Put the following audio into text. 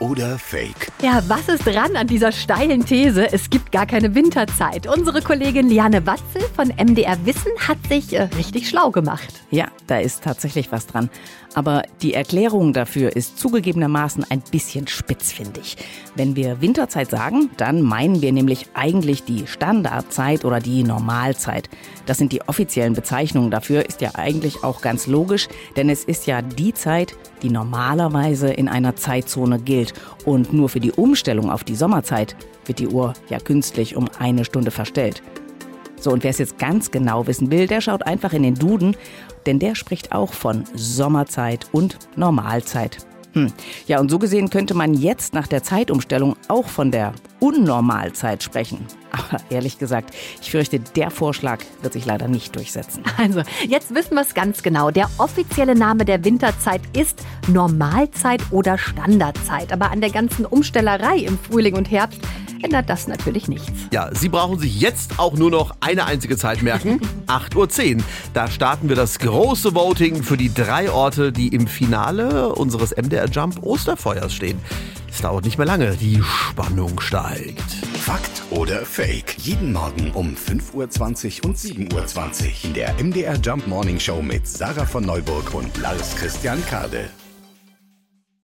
oder Fake? Ja, was ist dran an dieser steilen These? Es gibt gar keine Winterzeit. Unsere Kollegin Liane Watzel von MDR Wissen hat sich äh, richtig schlau gemacht. Ja, da ist tatsächlich was dran. Aber die Erklärung dafür ist zugegebenermaßen ein bisschen spitzfindig. Wenn wir Winterzeit sagen, dann meinen wir nämlich eigentlich die Standardzeit oder die Normalzeit. Das sind die offiziellen Bezeichnungen dafür, ist ja eigentlich auch ganz logisch, denn es ist ja die Zeit, die normalerweise in einer Zeitzone gilt. Und nur für die Umstellung auf die Sommerzeit wird die Uhr ja künstlich um eine Stunde verstellt. So, und wer es jetzt ganz genau wissen will, der schaut einfach in den Duden, denn der spricht auch von Sommerzeit und Normalzeit. Hm. Ja, und so gesehen könnte man jetzt nach der Zeitumstellung auch von der Unnormalzeit sprechen. Aber ehrlich gesagt, ich fürchte, der Vorschlag wird sich leider nicht durchsetzen. Also, jetzt wissen wir es ganz genau. Der offizielle Name der Winterzeit ist Normalzeit oder Standardzeit. Aber an der ganzen Umstellerei im Frühling und Herbst ändert das natürlich nichts. Ja, Sie brauchen sich jetzt auch nur noch eine einzige Zeit merken. 8.10 Uhr. Da starten wir das große Voting für die drei Orte, die im Finale unseres MDR Jump Osterfeuers stehen. Es dauert nicht mehr lange, die Spannung steigt. Fakt oder Fake? Jeden Morgen um 5.20 Uhr und 7.20 Uhr in der MDR Jump Morning Show mit Sarah von Neuburg und Lars Christian Kade.